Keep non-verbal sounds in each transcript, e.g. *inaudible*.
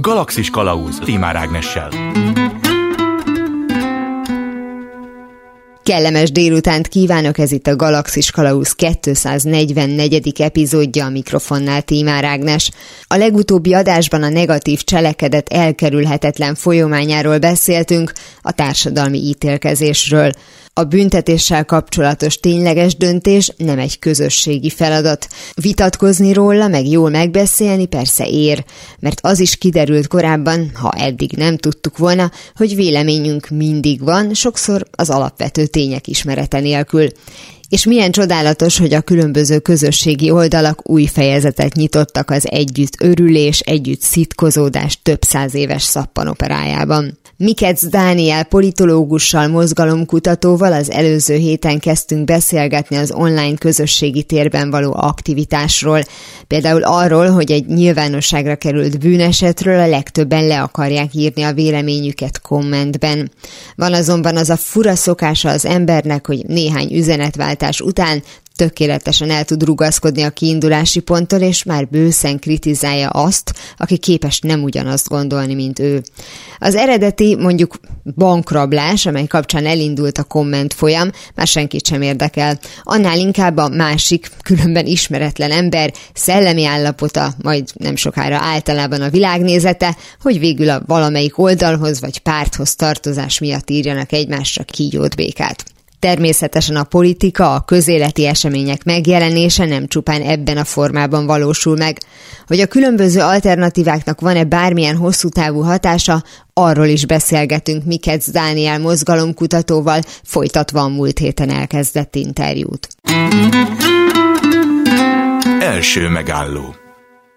Galaxis Kalauz Timár Ágnessel. Kellemes délutánt kívánok, ez itt a Galaxis Kalausz 244. epizódja a mikrofonnál Tímár Ágnes. A legutóbbi adásban a negatív cselekedet elkerülhetetlen folyamányáról beszéltünk, a társadalmi ítélkezésről. A büntetéssel kapcsolatos tényleges döntés nem egy közösségi feladat. Vitatkozni róla, meg jól megbeszélni persze ér, mert az is kiderült korábban, ha eddig nem tudtuk volna, hogy véleményünk mindig van, sokszor az alapvető tények ismerete nélkül. És milyen csodálatos, hogy a különböző közösségi oldalak új fejezetet nyitottak az együtt örülés, együtt szitkozódás több száz éves szappanoperájában. Mikec Dániel politológussal, mozgalomkutatóval az előző héten kezdtünk beszélgetni az online közösségi térben való aktivitásról. Például arról, hogy egy nyilvánosságra került bűnesetről a legtöbben le akarják írni a véleményüket kommentben. Van azonban az a fura szokása az embernek, hogy néhány üzenetváltás után tökéletesen el tud rugaszkodni a kiindulási ponttól, és már bőszen kritizálja azt, aki képes nem ugyanazt gondolni, mint ő. Az eredeti, mondjuk bankrablás, amely kapcsán elindult a komment folyam, már senkit sem érdekel. Annál inkább a másik, különben ismeretlen ember szellemi állapota, majd nem sokára általában a világnézete, hogy végül a valamelyik oldalhoz vagy párthoz tartozás miatt írjanak egymásra kígyót békát. Természetesen a politika, a közéleti események megjelenése nem csupán ebben a formában valósul meg. Hogy a különböző alternatíváknak van-e bármilyen hosszú távú hatása, arról is beszélgetünk Mikec Dániel mozgalomkutatóval, folytatva a múlt héten elkezdett interjút. Első megálló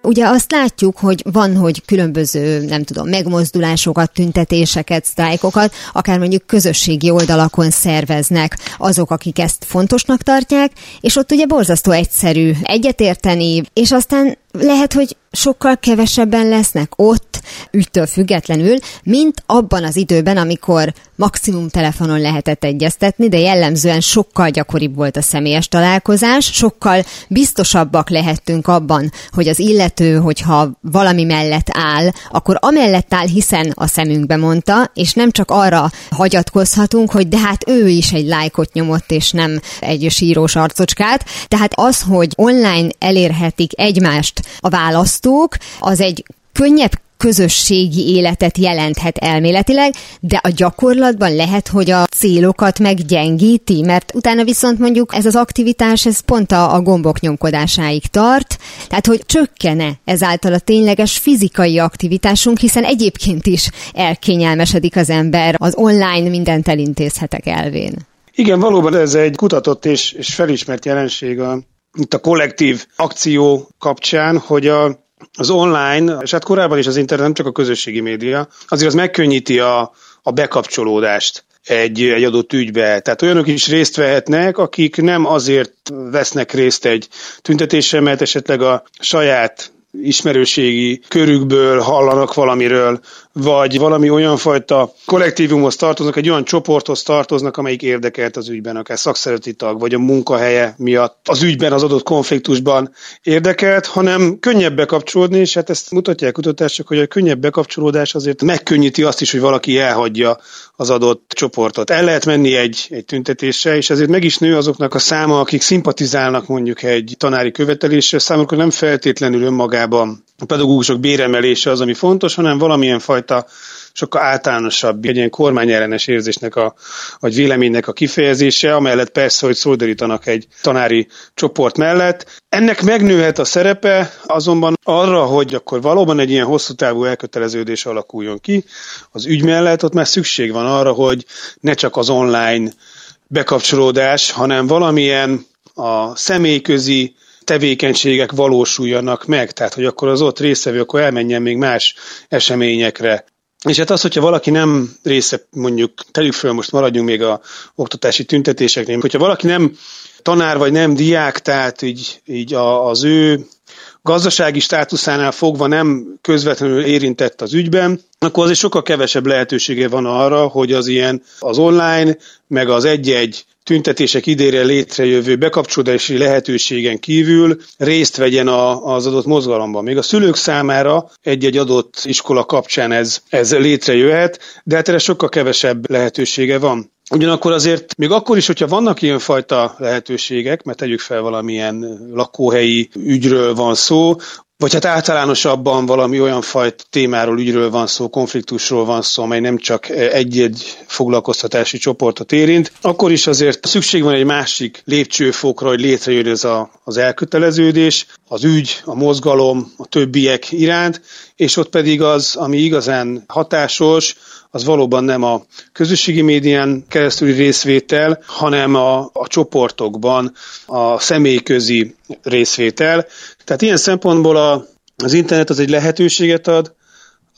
Ugye azt látjuk, hogy van, hogy különböző, nem tudom, megmozdulásokat, tüntetéseket, sztrájkokat, akár mondjuk közösségi oldalakon szerveznek azok, akik ezt fontosnak tartják, és ott ugye borzasztó egyszerű egyetérteni, és aztán lehet, hogy sokkal kevesebben lesznek ott, ügytől függetlenül, mint abban az időben, amikor maximum telefonon lehetett egyeztetni, de jellemzően sokkal gyakoribb volt a személyes találkozás, sokkal biztosabbak lehettünk abban, hogy az illető, hogyha valami mellett áll, akkor amellett áll, hiszen a szemünkbe mondta, és nem csak arra hagyatkozhatunk, hogy de hát ő is egy lájkot nyomott, és nem egy sírós arcocskát. Tehát az, hogy online elérhetik egymást a választók, az egy könnyebb közösségi életet jelenthet elméletileg, de a gyakorlatban lehet, hogy a célokat meggyengíti, mert utána viszont mondjuk ez az aktivitás, ez pont a, a gombok nyomkodásáig tart, tehát hogy csökkene ezáltal a tényleges fizikai aktivitásunk, hiszen egyébként is elkényelmesedik az ember az online mindent elintézhetek elvén. Igen, valóban ez egy kutatott és, és felismert jelenség a itt a kollektív akció kapcsán, hogy a, az online, és hát korábban is az internet, nem csak a közösségi média, azért az megkönnyíti a, a bekapcsolódást egy, egy adott ügybe. Tehát olyanok is részt vehetnek, akik nem azért vesznek részt egy tüntetésen, mert esetleg a saját ismerőségi körükből hallanak valamiről, vagy valami olyan fajta kollektívumhoz tartoznak, egy olyan csoporthoz tartoznak, amelyik érdekelt az ügyben, akár szakszereti tag, vagy a munkahelye miatt az ügyben, az adott konfliktusban érdekelt, hanem könnyebb bekapcsolódni, és hát ezt mutatják kutatások, hogy a könnyebb bekapcsolódás azért megkönnyíti azt is, hogy valaki elhagyja az adott csoportot. El lehet menni egy, egy tüntetésre, és ezért meg is nő azoknak a száma, akik szimpatizálnak mondjuk egy tanári követelésre, számukra nem feltétlenül önmagában a pedagógusok béremelése az, ami fontos, hanem valamilyen fajta sokkal általánosabb, egy ilyen kormányellenes érzésnek a, vagy véleménynek a kifejezése, amellett persze, hogy szolidarítanak egy tanári csoport mellett. Ennek megnőhet a szerepe, azonban arra, hogy akkor valóban egy ilyen hosszú távú elköteleződés alakuljon ki, az ügy mellett ott már szükség van arra, hogy ne csak az online bekapcsolódás, hanem valamilyen a személyközi tevékenységek valósuljanak meg, tehát hogy akkor az ott részevő, akkor elmenjen még más eseményekre. És hát az, hogyha valaki nem része, mondjuk tegyük föl, most maradjunk még a oktatási tüntetéseknél, hogyha valaki nem tanár vagy nem diák, tehát így, így az ő gazdasági státuszánál fogva nem közvetlenül érintett az ügyben, akkor azért sokkal kevesebb lehetősége van arra, hogy az ilyen az online, meg az egy-egy tüntetések idére létrejövő bekapcsolódási lehetőségen kívül részt vegyen a, az adott mozgalomban. Még a szülők számára egy-egy adott iskola kapcsán ez, ez létrejöhet, de hát erre sokkal kevesebb lehetősége van. Ugyanakkor azért, még akkor is, hogyha vannak ilyenfajta lehetőségek, mert tegyük fel valamilyen lakóhelyi ügyről van szó, vagy hát általánosabban valami olyan fajta témáról, ügyről van szó, konfliktusról van szó, amely nem csak egy-egy foglalkoztatási csoportot érint, akkor is azért szükség van egy másik lépcsőfokra, hogy létrejön ez a, az elköteleződés, az ügy, a mozgalom, a többiek iránt, és ott pedig az, ami igazán hatásos, az valóban nem a közösségi médián keresztüli részvétel, hanem a, a csoportokban a személyközi részvétel. Tehát ilyen szempontból a, az internet az egy lehetőséget ad,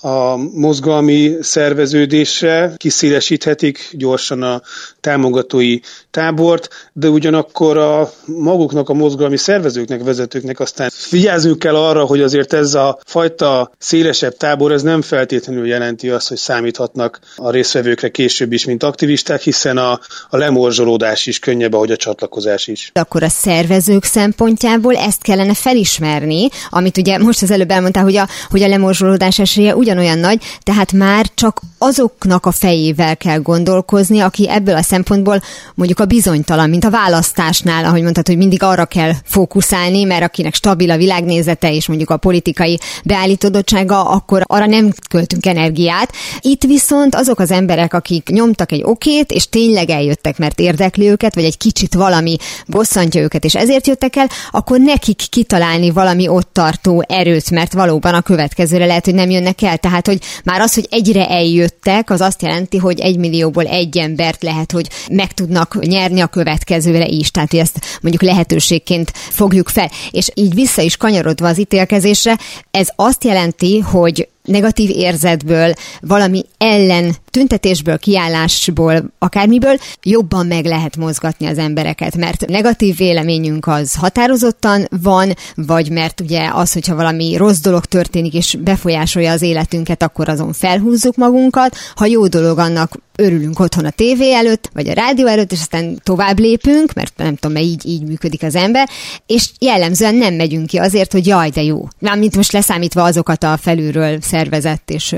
a mozgalmi szerveződésre, kiszélesíthetik gyorsan a támogatói tábort, de ugyanakkor a maguknak a mozgalmi szervezőknek, vezetőknek aztán vigyázzunk kell arra, hogy azért ez a fajta szélesebb tábor, ez nem feltétlenül jelenti azt, hogy számíthatnak a részvevőkre később is, mint aktivisták, hiszen a, a lemorzsolódás is könnyebb, ahogy a csatlakozás is. Akkor a szervezők szempontjából ezt kellene felismerni, amit ugye most az előbb elmondtál, hogy a, hogy a lemorzsolódás esélye ugyan ugyanolyan nagy, tehát már csak azoknak a fejével kell gondolkozni, aki ebből a szempontból mondjuk a bizonytalan, mint a választásnál, ahogy mondtad, hogy mindig arra kell fókuszálni, mert akinek stabil a világnézete és mondjuk a politikai beállítottsága, akkor arra nem költünk energiát. Itt viszont azok az emberek, akik nyomtak egy okét, és tényleg eljöttek, mert érdekli őket, vagy egy kicsit valami bosszantja őket, és ezért jöttek el, akkor nekik kitalálni valami ott tartó erőt, mert valóban a következőre lehet, hogy nem jönnek el. Tehát, hogy már az, hogy egyre eljöttek, az azt jelenti, hogy egy millióból egy embert lehet, hogy meg tudnak nyerni a következőre is. Tehát, hogy ezt mondjuk lehetőségként fogjuk fel. És így vissza is kanyarodva az ítélkezésre, ez azt jelenti, hogy negatív érzetből, valami ellen tüntetésből, kiállásból, akármiből jobban meg lehet mozgatni az embereket, mert negatív véleményünk az határozottan van, vagy mert ugye az, hogyha valami rossz dolog történik és befolyásolja az életünket, akkor azon felhúzzuk magunkat, ha jó dolog annak örülünk otthon a tévé előtt, vagy a rádió előtt, és aztán tovább lépünk, mert nem tudom, mert így, így működik az ember, és jellemzően nem megyünk ki azért, hogy jaj, de jó. Mármint most leszámítva azokat a felülről szervezett és,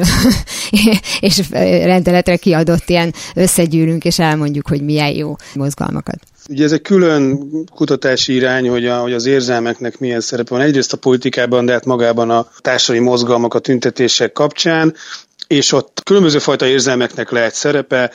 *laughs* és rendeletre kiadott ilyen összegyűlünk, és elmondjuk, hogy milyen jó mozgalmakat. Ugye ez egy külön kutatási irány, hogy, a, hogy az érzelmeknek milyen szerepe van. Egyrészt a politikában, de hát magában a társadalmi mozgalmak, a tüntetések kapcsán, és ott különböző fajta érzelmeknek lehet szerepe,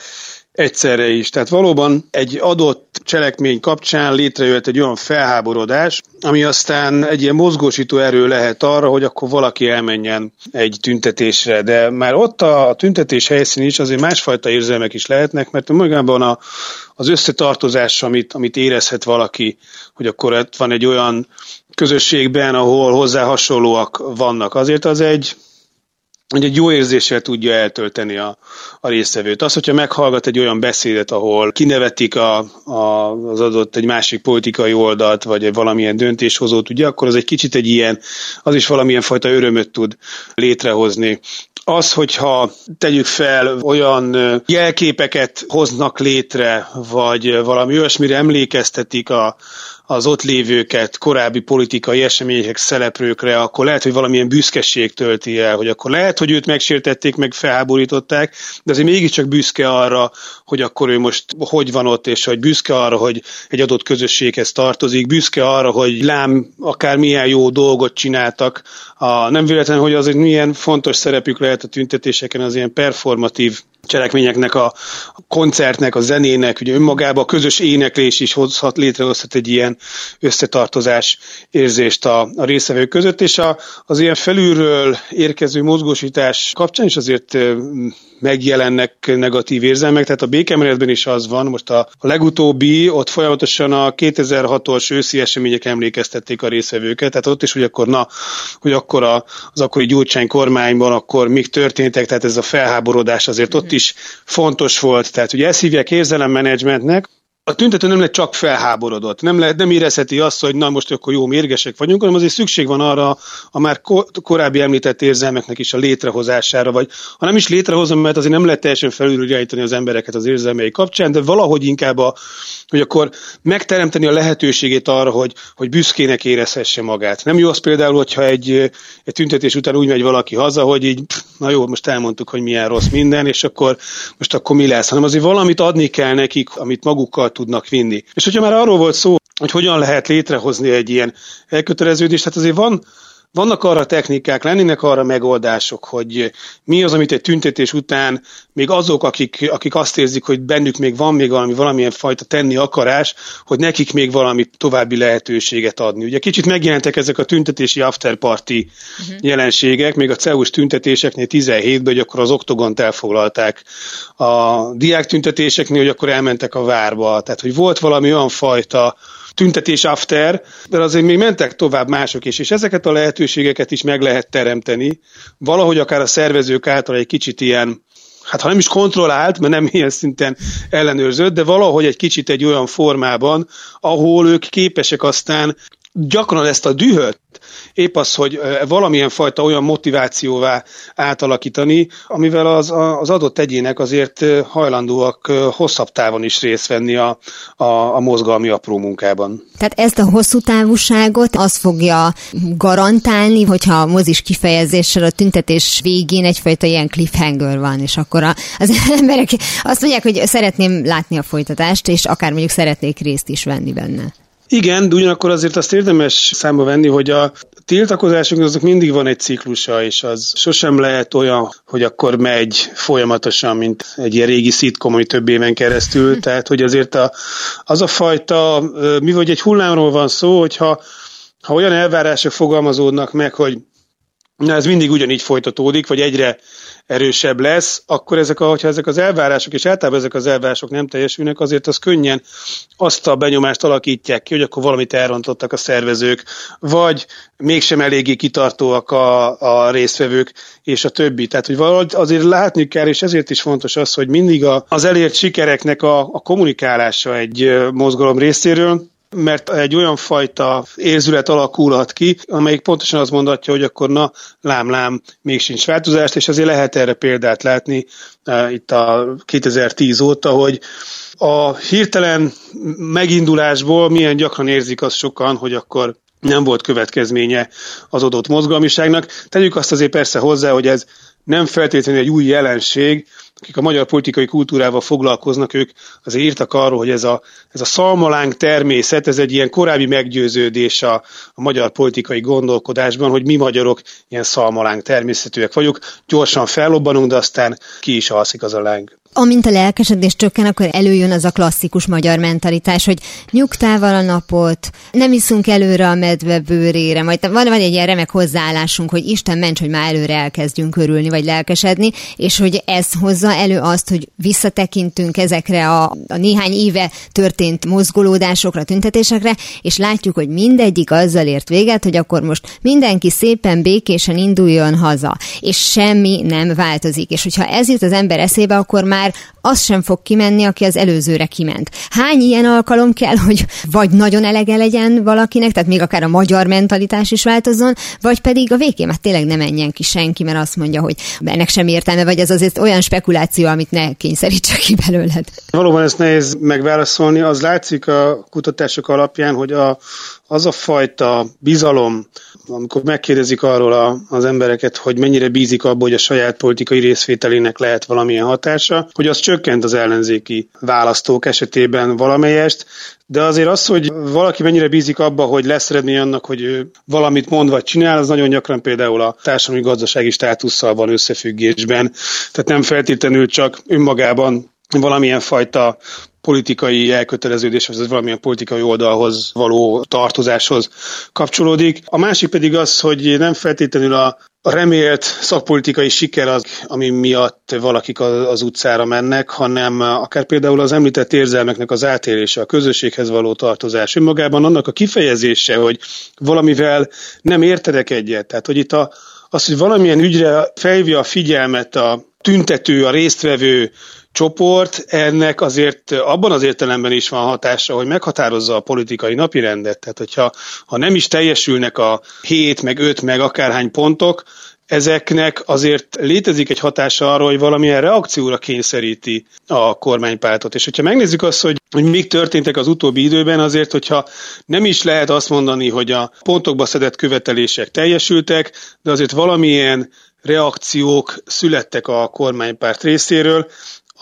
egyszerre is. Tehát valóban egy adott cselekmény kapcsán létrejött egy olyan felháborodás, ami aztán egy ilyen mozgósító erő lehet arra, hogy akkor valaki elmenjen egy tüntetésre. De már ott a, a tüntetés helyszín is azért másfajta érzelmek is lehetnek, mert magában a, az összetartozás, amit, amit érezhet valaki, hogy akkor ott van egy olyan közösségben, ahol hozzá hasonlóak vannak. Azért az egy, hogy egy jó érzéssel tudja eltölteni a, a résztvevőt. Az, hogyha meghallgat egy olyan beszédet, ahol kinevetik a, a, az adott egy másik politikai oldalt, vagy valamilyen döntéshozót, ugye, akkor az egy kicsit egy ilyen, az is valamilyen fajta örömöt tud létrehozni az, hogyha tegyük fel olyan jelképeket hoznak létre, vagy valami olyasmire emlékeztetik a, az ott lévőket, korábbi politikai események szereplőkre, akkor lehet, hogy valamilyen büszkeség tölti el, hogy akkor lehet, hogy őt megsértették, meg felháborították, de azért mégiscsak büszke arra, hogy akkor ő most hogy van ott, és hogy büszke arra, hogy egy adott közösséghez tartozik, büszke arra, hogy lám akár milyen jó dolgot csináltak. A, nem véletlen, hogy azért milyen fontos szerepük lehet a tüntetéseken az ilyen performatív cselekményeknek, a koncertnek, a zenének, ugye önmagában a közös éneklés is hozhat, létrehozhat egy ilyen összetartozás érzést a, a részvevők között, és a, az ilyen felülről érkező mozgósítás kapcsán is azért megjelennek negatív érzelmek, tehát a békemeretben is az van, most a, a legutóbbi, ott folyamatosan a 2006-os őszi események emlékeztették a részvevőket, tehát ott is, hogy akkor na, hogy akkor a, az akkori Gyurcsány kormányban akkor mik történtek, tehát ez a felháborodás azért ott is fontos volt, tehát ugye ezt hívják érzelemmenedzsmentnek, a tüntető nem lehet csak felháborodott, nem, lehet, nem érezheti azt, hogy na most akkor jó mérgesek vagyunk, hanem azért szükség van arra a már korábbi említett érzelmeknek is a létrehozására, vagy ha nem is létrehozom, mert azért nem lehet teljesen felülirányítani az embereket az érzelmei kapcsán, de valahogy inkább a, hogy akkor megteremteni a lehetőségét arra, hogy, hogy büszkének érezhesse magát. Nem jó az például, hogyha egy, egy tüntetés után úgy megy valaki haza, hogy így, na jó, most elmondtuk, hogy milyen rossz minden, és akkor most akkor mi lesz, hanem azért valamit adni kell nekik, amit magukkal tudnak vinni. És hogyha már arról volt szó, hogy hogyan lehet létrehozni egy ilyen elköteleződést, hát azért van, vannak arra technikák, lennének arra megoldások, hogy mi az, amit egy tüntetés után még azok, akik, akik azt érzik, hogy bennük még van még valami, valamilyen fajta tenni akarás, hogy nekik még valami további lehetőséget adni. Ugye kicsit megjelentek ezek a tüntetési afterparty uh-huh. jelenségek, még a CEUS tüntetéseknél 17-ben, hogy akkor az oktogont elfoglalták. A diák tüntetéseknél, hogy akkor elmentek a várba. Tehát, hogy volt valami olyan fajta tüntetés after, de azért még mentek tovább mások is, és ezeket a lehetőségeket is meg lehet teremteni. Valahogy akár a szervezők által egy kicsit ilyen hát ha nem is kontrollált, mert nem ilyen szinten ellenőrzött, de valahogy egy kicsit egy olyan formában, ahol ők képesek aztán gyakran ezt a dühöt, épp az, hogy valamilyen fajta olyan motivációvá átalakítani, amivel az, az adott egyének azért hajlandóak hosszabb távon is részt venni a, a, a mozgalmi apró munkában. Tehát ezt a hosszú távúságot az fogja garantálni, hogyha a mozis kifejezéssel a tüntetés végén egyfajta ilyen cliffhanger van, és akkor az *laughs* emberek azt mondják, hogy szeretném látni a folytatást, és akár mondjuk szeretnék részt is venni benne. Igen, de ugyanakkor azért azt érdemes számba venni, hogy a tiltakozások azok mindig van egy ciklusa, és az sosem lehet olyan, hogy akkor megy folyamatosan, mint egy ilyen régi szitkom, ami több éven keresztül. Tehát, hogy azért a, az a fajta, mi vagy egy hullámról van szó, hogyha ha olyan elvárások fogalmazódnak meg, hogy na, ez mindig ugyanígy folytatódik, vagy egyre erősebb lesz, akkor ezek a, hogyha ezek az elvárások, és általában ezek az elvárások nem teljesülnek, azért az könnyen azt a benyomást alakítják ki, hogy akkor valamit elrontottak a szervezők, vagy mégsem eléggé kitartóak a, a résztvevők, és a többi. Tehát, hogy valahogy azért látni kell, és ezért is fontos az, hogy mindig a, az elért sikereknek a, a kommunikálása egy mozgalom részéről, mert egy olyan fajta érzület alakulhat ki, amelyik pontosan azt mondatja, hogy akkor na, lám-lám, még sincs változást, és azért lehet erre példát látni uh, itt a 2010 óta, hogy a hirtelen megindulásból milyen gyakran érzik azt sokan, hogy akkor nem volt következménye az adott mozgalmiságnak. Tegyük azt azért persze hozzá, hogy ez nem feltétlenül egy új jelenség, akik a magyar politikai kultúrával foglalkoznak, ők azért írtak arról, hogy ez a, ez a szalmalánk természet, ez egy ilyen korábbi meggyőződés a, a magyar politikai gondolkodásban, hogy mi magyarok ilyen szalmalánk természetűek vagyunk, gyorsan fellobbanunk, de aztán ki is alszik az a láng. Amint a lelkesedés csökken, akkor előjön az a klasszikus magyar mentalitás, hogy nyugtával a napot, nem iszunk előre a medve bőrére, majd van, van egy ilyen remek hozzáállásunk, hogy Isten ments, hogy már előre elkezdjünk örülni, vagy lelkesedni, és hogy ez hozza elő azt, hogy visszatekintünk ezekre a, a néhány éve történt mozgolódásokra, tüntetésekre, és látjuk, hogy mindegyik azzal ért véget, hogy akkor most mindenki szépen békésen induljon haza, és semmi nem változik. És hogyha ez jut az ember eszébe, akkor már már az sem fog kimenni, aki az előzőre kiment. Hány ilyen alkalom kell, *laughs* hogy vagy nagyon elege legyen valakinek, tehát még akár a magyar mentalitás is változzon, vagy pedig a végén már tényleg nem menjen ki senki, mert azt mondja, hogy ennek sem értelme, vagy ez azért olyan spekuláció, amit ne kényszerítse ki belőled. Valóban ezt nehéz megválaszolni. Az látszik a kutatások alapján, hogy a, az a fajta bizalom, amikor megkérdezik arról a, az embereket, hogy mennyire bízik abból, hogy a saját politikai részvételének lehet valamilyen hatása, hogy az csökkent az ellenzéki választók esetében valamelyest, de azért az, hogy valaki mennyire bízik abba, hogy lesz eredmény annak, hogy ő valamit mond vagy csinál, az nagyon gyakran például a társadalmi gazdasági státusszal van összefüggésben. Tehát nem feltétlenül csak önmagában valamilyen fajta politikai elköteleződéshez, vagy valamilyen politikai oldalhoz való tartozáshoz kapcsolódik. A másik pedig az, hogy nem feltétlenül a a remélt szakpolitikai siker az, ami miatt valakik az utcára mennek, hanem akár például az említett érzelmeknek az átélése, a közösséghez való tartozás, önmagában annak a kifejezése, hogy valamivel nem értedek egyet. Tehát, hogy itt a, az, hogy valamilyen ügyre felhívja a figyelmet a tüntető, a résztvevő, csoport, ennek azért abban az értelemben is van hatása, hogy meghatározza a politikai napirendet. Tehát, hogyha ha nem is teljesülnek a 7, meg 5, meg akárhány pontok, ezeknek azért létezik egy hatása arra, hogy valamilyen reakcióra kényszeríti a kormánypártot. És hogyha megnézzük azt, hogy, hogy mik történtek az utóbbi időben, azért, hogyha nem is lehet azt mondani, hogy a pontokba szedett követelések teljesültek, de azért valamilyen reakciók születtek a kormánypárt részéről,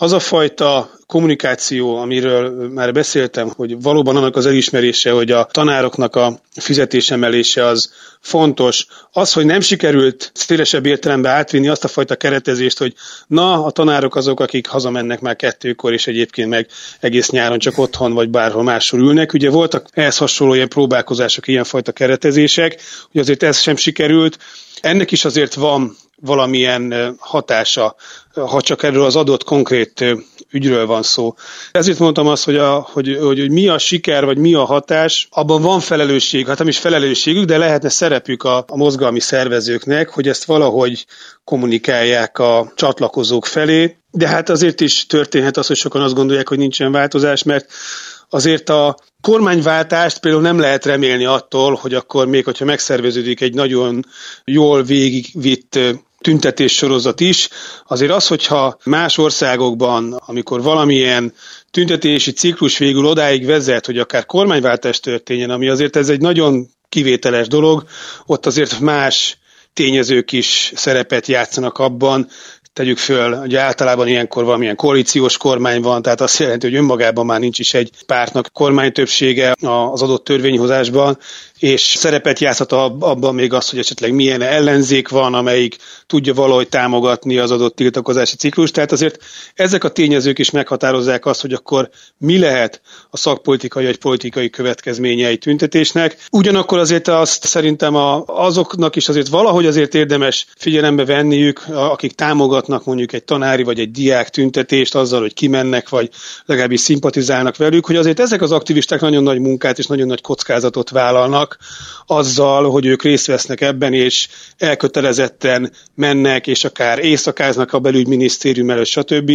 az a fajta kommunikáció, amiről már beszéltem, hogy valóban annak az elismerése, hogy a tanároknak a fizetésemelése az fontos. Az, hogy nem sikerült szélesebb értelemben átvinni azt a fajta keretezést, hogy na, a tanárok azok, akik hazamennek már kettőkor, és egyébként meg egész nyáron csak otthon vagy bárhol máshol ülnek. Ugye voltak ehhez hasonló ilyen próbálkozások, ilyenfajta keretezések, hogy azért ez sem sikerült. Ennek is azért van valamilyen hatása, ha csak erről az adott konkrét ügyről van szó. Ezért mondtam azt, hogy, a, hogy, hogy, hogy mi a siker, vagy mi a hatás, abban van felelősség, hát nem is felelősségük, de lehetne szerepük a, a mozgalmi szervezőknek, hogy ezt valahogy kommunikálják a csatlakozók felé, de hát azért is történhet az, hogy sokan azt gondolják, hogy nincsen változás, mert azért a kormányváltást például nem lehet remélni attól, hogy akkor még, hogyha megszerveződik egy nagyon jól végigvitt tüntetés sorozat is. Azért az, hogyha más országokban, amikor valamilyen tüntetési ciklus végül odáig vezet, hogy akár kormányváltás történjen, ami azért ez egy nagyon kivételes dolog, ott azért más tényezők is szerepet játszanak abban, tegyük föl, hogy általában ilyenkor valamilyen koalíciós kormány van, tehát azt jelenti, hogy önmagában már nincs is egy pártnak kormány többsége az adott törvényhozásban, és szerepet játszhat abban még az, hogy esetleg milyen ellenzék van, amelyik tudja valahogy támogatni az adott tiltakozási ciklus. Tehát azért ezek a tényezők is meghatározzák azt, hogy akkor mi lehet a szakpolitikai vagy politikai következménye egy tüntetésnek. Ugyanakkor azért azt szerintem azoknak is azért valahogy azért érdemes figyelembe venniük, akik támogatnak mondjuk egy tanári vagy egy diák tüntetést azzal, hogy kimennek, vagy legalábbis szimpatizálnak velük, hogy azért ezek az aktivisták nagyon nagy munkát és nagyon nagy kockázatot vállalnak, vannak azzal, hogy ők részt vesznek ebben, és elkötelezetten mennek, és akár éjszakáznak a belügyminisztérium előtt, stb.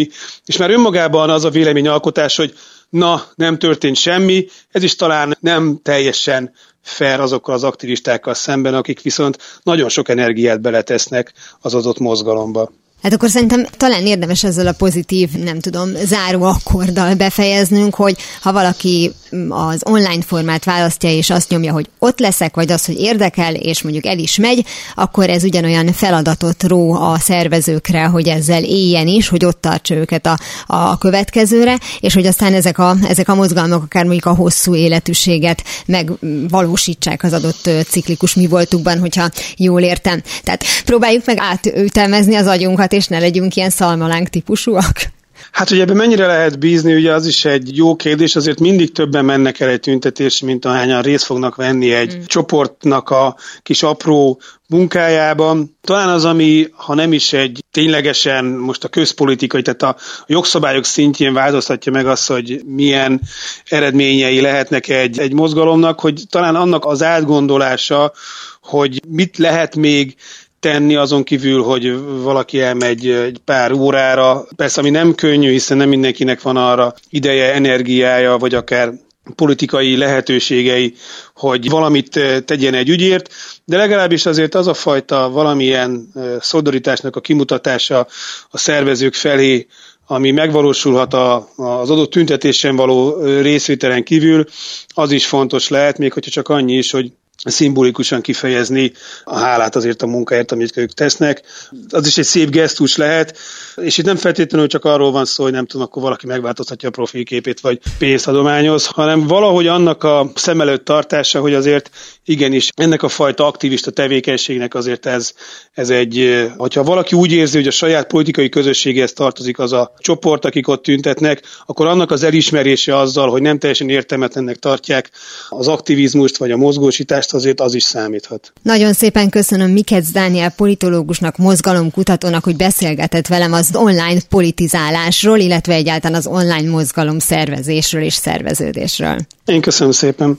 És már önmagában az a véleményalkotás, hogy na, nem történt semmi, ez is talán nem teljesen fair azokkal az aktivistákkal szemben, akik viszont nagyon sok energiát beletesznek az adott mozgalomba. Hát akkor szerintem talán érdemes ezzel a pozitív, nem tudom, záró akkorddal befejeznünk, hogy ha valaki az online formát választja, és azt nyomja, hogy ott leszek, vagy az, hogy érdekel, és mondjuk el is megy, akkor ez ugyanolyan feladatot ró a szervezőkre, hogy ezzel éljen is, hogy ott tartsa őket a, a következőre, és hogy aztán ezek a, ezek a mozgalmak akár mondjuk a hosszú életűséget megvalósítsák az adott ciklikus mi voltukban, hogyha jól értem. Tehát próbáljuk meg átütelmezni az agyunkat, és ne legyünk ilyen szalmalánk típusúak? Hát, hogy ebben mennyire lehet bízni, ugye az is egy jó kérdés, azért mindig többen mennek el egy tüntetés, mint ahányan részt fognak venni egy mm. csoportnak a kis apró munkájában. Talán az, ami, ha nem is egy ténylegesen most a közpolitikai, tehát a jogszabályok szintjén változtatja meg azt, hogy milyen eredményei lehetnek egy, egy mozgalomnak, hogy talán annak az átgondolása, hogy mit lehet még tenni azon kívül, hogy valaki elmegy egy pár órára. Persze, ami nem könnyű, hiszen nem mindenkinek van arra ideje, energiája, vagy akár politikai lehetőségei, hogy valamit eh, tegyen egy ügyért, de legalábbis azért az a fajta valamilyen eh, szolidaritásnak a kimutatása a szervezők felé, ami megvalósulhat a, az adott tüntetésen való eh, részvételen kívül, az is fontos lehet, még hogyha csak annyi is, hogy szimbolikusan kifejezni a hálát azért a munkáért, amit ők tesznek. Az is egy szép gesztus lehet, és itt nem feltétlenül csak arról van szó, hogy nem tudom, akkor valaki megváltoztatja a profilképét, vagy pénzt adományoz, hanem valahogy annak a szem előtt tartása, hogy azért igenis ennek a fajta aktivista tevékenységnek azért ez, ez egy, hogyha valaki úgy érzi, hogy a saját politikai közösséghez tartozik az a csoport, akik ott tüntetnek, akkor annak az elismerése azzal, hogy nem teljesen értelmetlennek tartják az aktivizmust vagy a mozgósítást, azért az is számíthat. Nagyon szépen köszönöm Mikec Dániel politológusnak, mozgalomkutatónak, hogy beszélgetett velem az online politizálásról, illetve egyáltalán az online mozgalom szervezésről és szerveződésről. Én köszönöm szépen.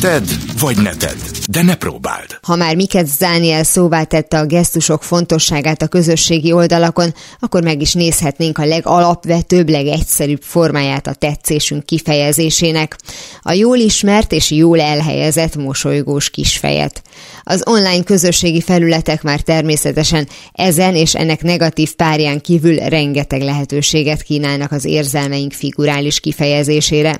Tedd, vagy ne tedd, de ne próbáld. Ha már Miket Zániel szóvá tette a gesztusok fontosságát a közösségi oldalakon, akkor meg is nézhetnénk a legalapvetőbb, legegyszerűbb formáját a tetszésünk kifejezésének. A jól ismert és jól elhelyezett mosolygós kisfejet. Az online közösségi felületek már természetesen ezen és ennek negatív párján kívül rengeteg lehetőséget kínálnak az érzelmeink figurális kifejezésére.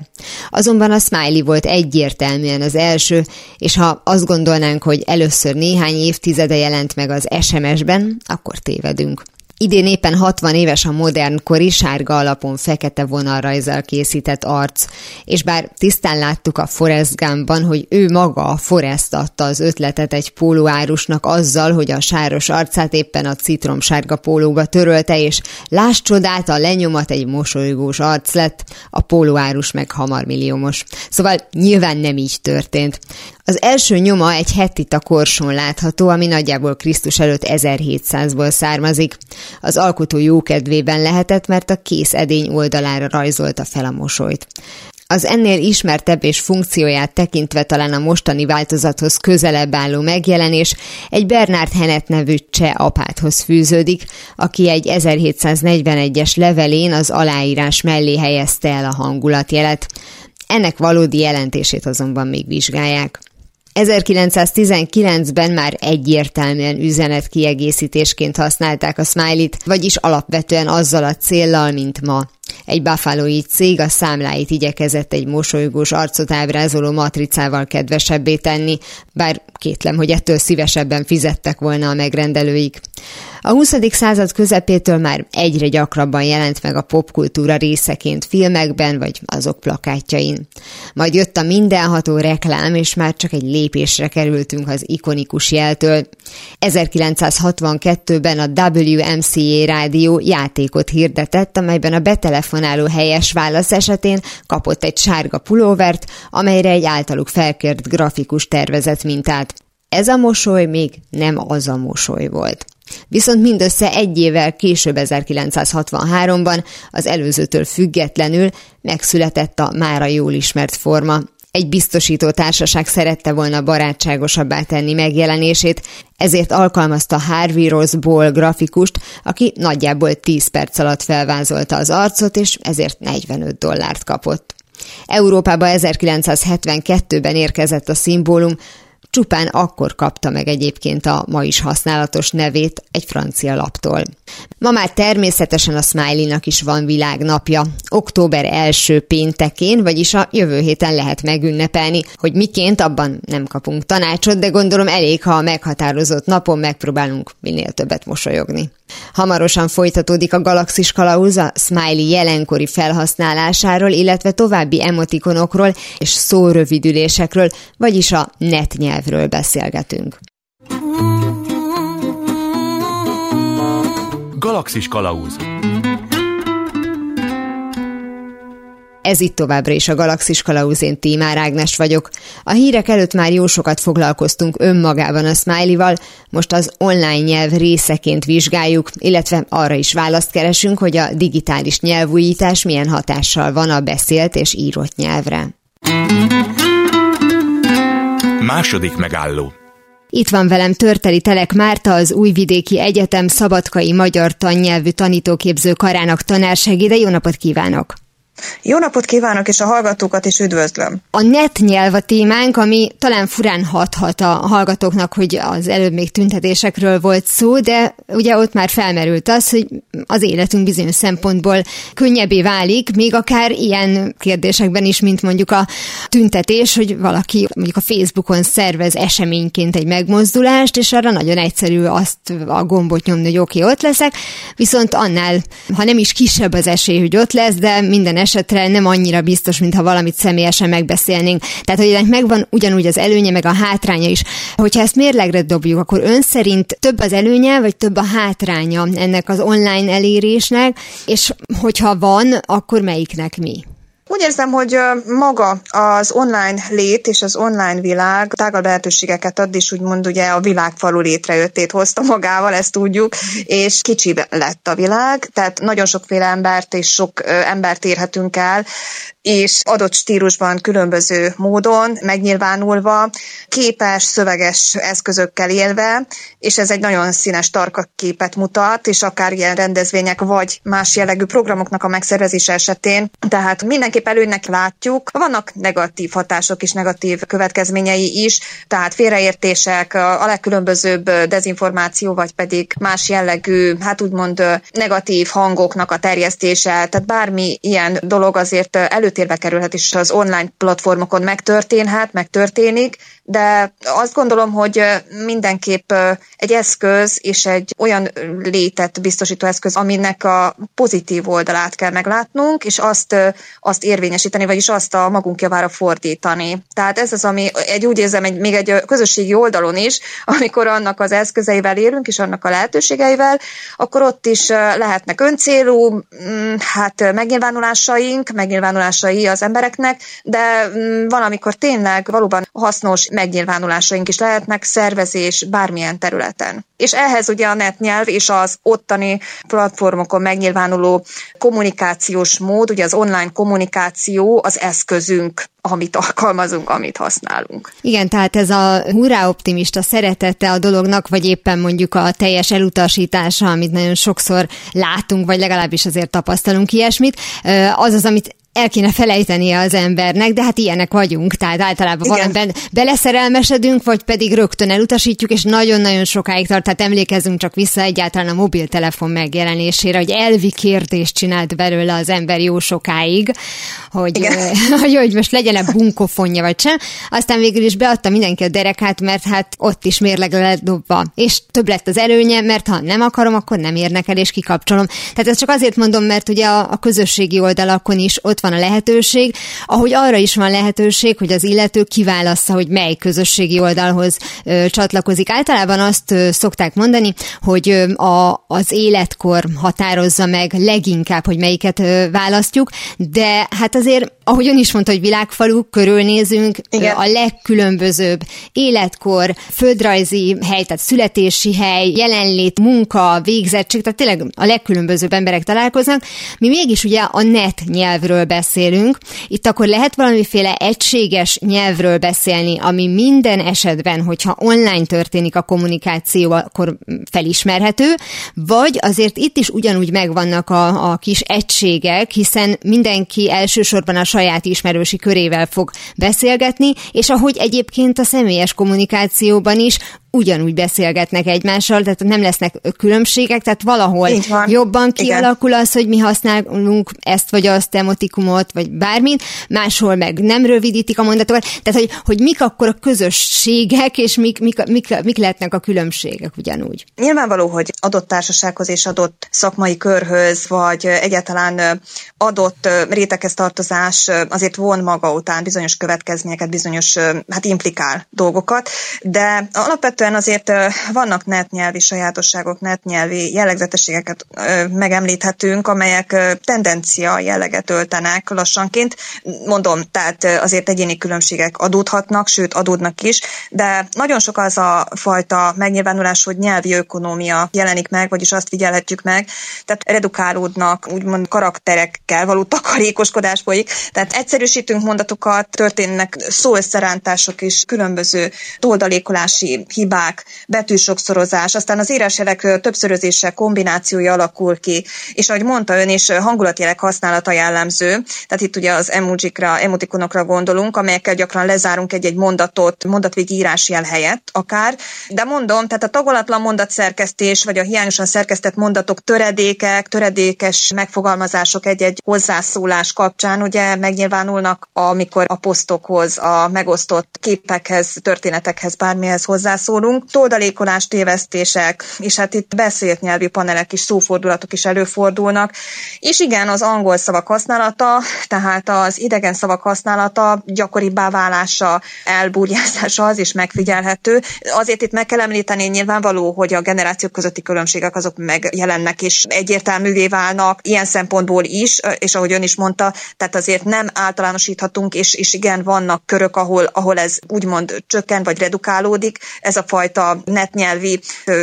Azonban a smiley volt egyértelműen az első, és ha azt gondolnánk, hogy először néhány évtizede jelent meg az SMS-ben, akkor tévedünk. Idén éppen 60 éves a modern kori sárga alapon fekete vonalrajzzal készített arc, és bár tisztán láttuk a Forrest Gumpban, hogy ő maga a Forrest adta az ötletet egy pólóárusnak azzal, hogy a sáros arcát éppen a citromsárga pólóba törölte, és láss csodát, a lenyomat egy mosolygós arc lett, a pólóárus meg hamar milliómos. Szóval nyilván nem így történt. Az első nyoma egy hetita korson látható, ami nagyjából Krisztus előtt 1700-ból származik. Az alkotó jókedvében lehetett, mert a kész edény oldalára rajzolta fel a mosolyt. Az ennél ismertebb és funkcióját tekintve talán a mostani változathoz közelebb álló megjelenés egy Bernard Henet nevű cseh apáthoz fűződik, aki egy 1741-es levelén az aláírás mellé helyezte el a hangulatjelet. Ennek valódi jelentését azonban még vizsgálják. 1919-ben már egyértelműen üzenet kiegészítésként használták a smiley-t, vagyis alapvetően azzal a céllal, mint ma. Egy buffalo cég a számláit igyekezett egy mosolygós arcot ábrázoló matricával kedvesebbé tenni, bár kétlem, hogy ettől szívesebben fizettek volna a megrendelőik. A 20. század közepétől már egyre gyakrabban jelent meg a popkultúra részeként filmekben vagy azok plakátjain. Majd jött a mindenható reklám, és már csak egy lépésre kerültünk az ikonikus jeltől. 1962-ben a WMCA rádió játékot hirdetett, amelyben a betelefonáló helyes válasz esetén kapott egy sárga pulóvert, amelyre egy általuk felkért grafikus tervezett mintát. Ez a mosoly még nem az a mosoly volt. Viszont mindössze egy évvel később 1963-ban az előzőtől függetlenül megszületett a mára jól ismert forma. Egy biztosító társaság szerette volna barátságosabbá tenni megjelenését, ezért alkalmazta Harvey Ross Ball grafikust, aki nagyjából 10 perc alatt felvázolta az arcot, és ezért 45 dollárt kapott. Európába 1972-ben érkezett a szimbólum, Csupán akkor kapta meg egyébként a ma is használatos nevét egy francia laptól. Ma már természetesen a Smiley-nak is van világnapja. Október első péntekén, vagyis a jövő héten lehet megünnepelni, hogy miként abban nem kapunk tanácsot, de gondolom elég, ha a meghatározott napon megpróbálunk minél többet mosolyogni. Hamarosan folytatódik a Galaxis Kalauz a Smiley jelenkori felhasználásáról, illetve további emotikonokról és szórövidülésekről, vagyis a net nyelvről beszélgetünk. Galaxis Kalauz Ez itt továbbra is a Galaxis Kalauz, én Tímár Ágnes vagyok. A hírek előtt már jó sokat foglalkoztunk önmagában a Smiley-val, most az online nyelv részeként vizsgáljuk, illetve arra is választ keresünk, hogy a digitális nyelvújítás milyen hatással van a beszélt és írott nyelvre. Második megálló itt van velem Törteli Telek Márta, az Újvidéki Egyetem Szabadkai Magyar Tannyelvű Tanítóképző Karának tanársegéde. Jó napot kívánok! Jó napot kívánok, és a hallgatókat is üdvözlöm. A net nyelv a témánk, ami talán furán hathat a hallgatóknak, hogy az előbb még tüntetésekről volt szó, de ugye ott már felmerült az, hogy az életünk bizonyos szempontból könnyebbé válik, még akár ilyen kérdésekben is, mint mondjuk a tüntetés, hogy valaki mondjuk a Facebookon szervez eseményként egy megmozdulást, és arra nagyon egyszerű azt a gombot nyomni, hogy oké, okay, ott leszek, viszont annál, ha nem is kisebb az esély, hogy ott lesz, de minden esetre nem annyira biztos, mintha valamit személyesen megbeszélnénk. Tehát, hogy ennek megvan ugyanúgy az előnye, meg a hátránya is. Hogyha ezt mérlegre dobjuk, akkor ön szerint több az előnye, vagy több a hátránya ennek az online elérésnek, és hogyha van, akkor melyiknek mi? Úgy érzem, hogy maga az online lét és az online világ tágabb lehetőségeket ad, és úgymond ugye a világfalu létrejöttét hozta magával, ezt tudjuk, és kicsi lett a világ, tehát nagyon sokféle embert és sok embert érhetünk el, és adott stílusban különböző módon megnyilvánulva, képes, szöveges eszközökkel élve, és ez egy nagyon színes tarka képet mutat, és akár ilyen rendezvények vagy más jellegű programoknak a megszervezése esetén. Tehát mindenképp előnynek látjuk. Vannak negatív hatások és negatív következményei is, tehát félreértések, a legkülönbözőbb dezinformáció, vagy pedig más jellegű, hát úgymond negatív hangoknak a terjesztése, tehát bármi ilyen dolog azért elő előtérbe kerülhet, és az online platformokon megtörténhet, megtörténik, de azt gondolom, hogy mindenképp egy eszköz és egy olyan létet biztosító eszköz, aminek a pozitív oldalát kell meglátnunk, és azt, azt érvényesíteni, vagyis azt a magunk javára fordítani. Tehát ez az, ami egy úgy érzem, egy, még egy közösségi oldalon is, *laughs* amikor annak az eszközeivel élünk, és annak a lehetőségeivel, akkor ott is lehetnek öncélú, mm, hát megnyilvánulásaink, megnyilvánulásai az embereknek, de mm, valamikor tényleg valóban hasznos megnyilvánulásaink is lehetnek, szervezés bármilyen területen. És ehhez ugye a netnyelv és az ottani platformokon megnyilvánuló kommunikációs mód, ugye az online kommunikáció az eszközünk, amit alkalmazunk, amit használunk. Igen, tehát ez a hurrá optimista szeretete a dolognak, vagy éppen mondjuk a teljes elutasítása, amit nagyon sokszor látunk, vagy legalábbis azért tapasztalunk ilyesmit, az az, amit el kéne felejtenie az embernek, de hát ilyenek vagyunk, tehát általában Igen. valamiben beleszerelmesedünk, vagy pedig rögtön elutasítjuk, és nagyon-nagyon sokáig tart, tehát emlékezzünk csak vissza egyáltalán a mobiltelefon megjelenésére, hogy elvi kérdést csinált belőle az ember jó sokáig, hogy, *laughs* hogy, hogy most legyen-e bunkofonja vagy sem. Aztán végül is beadta mindenki a derekát, mert hát ott is mérleg lett dobva. És több lett az előnye, mert ha nem akarom, akkor nem érnek el, és kikapcsolom. Tehát ezt csak azért mondom, mert ugye a, a közösségi oldalakon is ott van a lehetőség, ahogy arra is van lehetőség, hogy az illető kiválassza, hogy mely közösségi oldalhoz ö, csatlakozik. Általában azt ö, szokták mondani, hogy ö, a, az életkor határozza meg leginkább, hogy melyiket ö, választjuk, de hát azért, ahogy ön is mondta, hogy világfalu, körülnézünk, Igen. a legkülönbözőbb életkor, földrajzi hely, tehát születési hely, jelenlét, munka, végzettség, tehát tényleg a legkülönbözőbb emberek találkoznak. Mi mégis ugye a net nyelvről beszélünk. Itt akkor lehet valamiféle egységes nyelvről beszélni, ami minden esetben, hogyha online történik a kommunikáció, akkor felismerhető, vagy azért itt is ugyanúgy megvannak a, a kis egységek, hiszen mindenki elsősorban a saját ismerősi körével fog beszélgetni, és ahogy egyébként a személyes kommunikációban is ugyanúgy beszélgetnek egymással, tehát nem lesznek különbségek, tehát valahol jobban kialakul Igen. az, hogy mi használunk ezt vagy azt emotikumot, vagy bármit, máshol meg nem rövidítik a mondatokat, tehát hogy, hogy mik akkor a közösségek, és mik, mik, mik, mik lehetnek a különbségek ugyanúgy. Nyilvánvaló, hogy adott társasághoz és adott szakmai körhöz, vagy egyáltalán adott réteghez tartozás azért von maga után bizonyos következményeket, bizonyos, hát implikál dolgokat, de alapvetően Alapvetően azért vannak netnyelvi sajátosságok, netnyelvi jellegzetességeket megemlíthetünk, amelyek tendencia jelleget öltenek lassanként. Mondom, tehát azért egyéni különbségek adódhatnak, sőt adódnak is, de nagyon sok az a fajta megnyilvánulás, hogy nyelvi ökonómia jelenik meg, vagyis azt figyelhetjük meg, tehát redukálódnak, úgymond karakterekkel való takarékoskodás folyik, tehát egyszerűsítünk mondatokat, történnek szóösszerántások is, különböző toldalékolási hibák, hibák, betűsokszorozás, aztán az írásjelek többszörözése kombinációja alakul ki, és ahogy mondta ön is, hangulatjelek használata jellemző, tehát itt ugye az emojikra, emotikonokra gondolunk, amelyekkel gyakran lezárunk egy-egy mondatot, mondatvégi írásjel helyett akár, de mondom, tehát a tagolatlan mondatszerkesztés, vagy a hiányosan szerkesztett mondatok töredékek, töredékes megfogalmazások egy-egy hozzászólás kapcsán ugye megnyilvánulnak, amikor a posztokhoz, a megosztott képekhez, történetekhez, bármihez hozzászól, számolunk, toldalékolás, tévesztések, és hát itt beszélt nyelvi panelek is, szófordulatok is előfordulnak, és igen, az angol szavak használata, tehát az idegen szavak használata gyakoribbá válása, elburjázása az is megfigyelhető. Azért itt meg kell említeni nyilvánvaló, hogy a generációk közötti különbségek azok megjelennek és egyértelművé válnak ilyen szempontból is, és ahogy ön is mondta, tehát azért nem általánosíthatunk, és, és igen, vannak körök, ahol, ahol ez úgymond csökken vagy redukálódik, ez a fajta netnyelvi,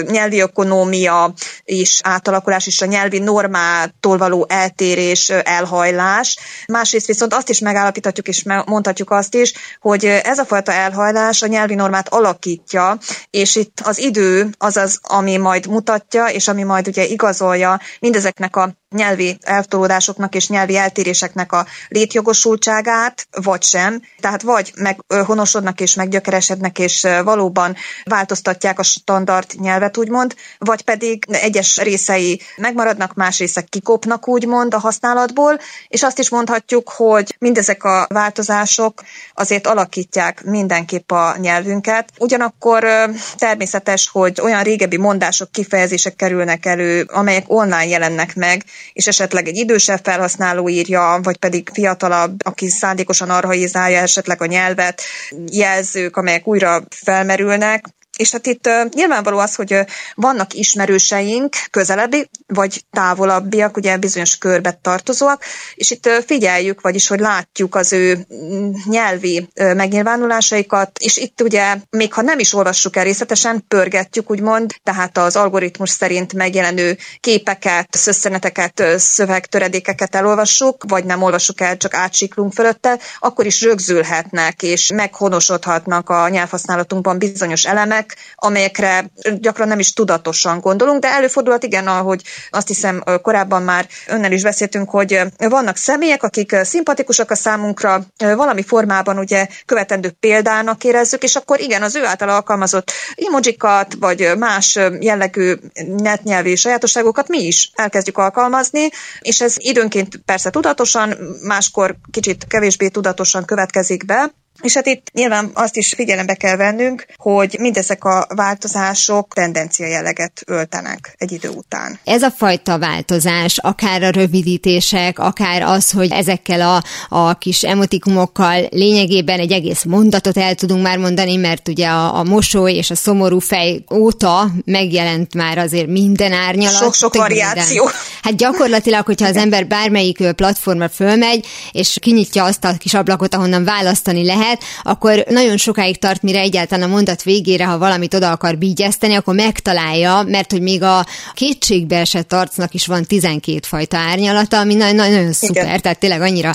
nyelvi ökonómia és átalakulás, és a nyelvi normától való eltérés, elhajlás. Másrészt viszont azt is megállapíthatjuk, és mondhatjuk azt is, hogy ez a fajta elhajlás a nyelvi normát alakítja, és itt az idő az az, ami majd mutatja, és ami majd ugye igazolja mindezeknek a nyelvi eltolódásoknak és nyelvi eltéréseknek a létjogosultságát, vagy sem. Tehát vagy meghonosodnak és meggyökeresednek, és valóban változtatják a standard nyelvet, úgymond, vagy pedig egyes részei megmaradnak, más részek kikopnak, úgymond a használatból, és azt is mondhatjuk, hogy mindezek a változások azért alakítják mindenképp a nyelvünket. Ugyanakkor természetes, hogy olyan régebbi mondások, kifejezések kerülnek elő, amelyek online jelennek meg, és esetleg egy idősebb felhasználó írja, vagy pedig fiatalabb, aki szándékosan arhaizálja esetleg a nyelvet, jelzők, amelyek újra felmerülnek, és hát itt uh, nyilvánvaló az, hogy uh, vannak ismerőseink, közelebbi vagy távolabbiak, ugye bizonyos körbe tartozóak, és itt uh, figyeljük, vagyis hogy látjuk az ő mm, nyelvi uh, megnyilvánulásaikat, és itt ugye, még ha nem is olvassuk el részletesen, pörgetjük, úgymond, tehát az algoritmus szerint megjelenő képeket, szösszeneteket, szövegtöredékeket elolvassuk, vagy nem olvassuk el, csak átsiklunk fölötte, akkor is rögzülhetnek, és meghonosodhatnak a nyelvhasználatunkban bizonyos elemek, amelyekre gyakran nem is tudatosan gondolunk, de előfordulhat igen, ahogy azt hiszem korábban már önnel is beszéltünk, hogy vannak személyek, akik szimpatikusak a számunkra, valami formában ugye követendő példának érezzük, és akkor igen, az ő által alkalmazott emojikat, vagy más jellegű netnyelvi sajátosságokat mi is elkezdjük alkalmazni, és ez időnként persze tudatosan, máskor kicsit kevésbé tudatosan következik be, és hát itt nyilván azt is figyelembe kell vennünk, hogy mindezek a változások tendencia jelleget öltenek egy idő után. Ez a fajta változás, akár a rövidítések, akár az, hogy ezekkel a, a kis emotikumokkal lényegében egy egész mondatot el tudunk már mondani, mert ugye a, a mosoly és a szomorú fej óta megjelent már azért minden árnyalat. Sok-sok variáció. Minden. Hát gyakorlatilag, hogyha az ember bármelyik platformra fölmegy, és kinyitja azt a kis ablakot, ahonnan választani lehet, lehet, akkor nagyon sokáig tart, mire egyáltalán a mondat végére, ha valamit oda akar bígyeszteni, akkor megtalálja, mert hogy még a kétségbe esett arcnak is van 12 fajta árnyalata, ami nagyon, nagyon szuper, Igen. tehát tényleg annyira,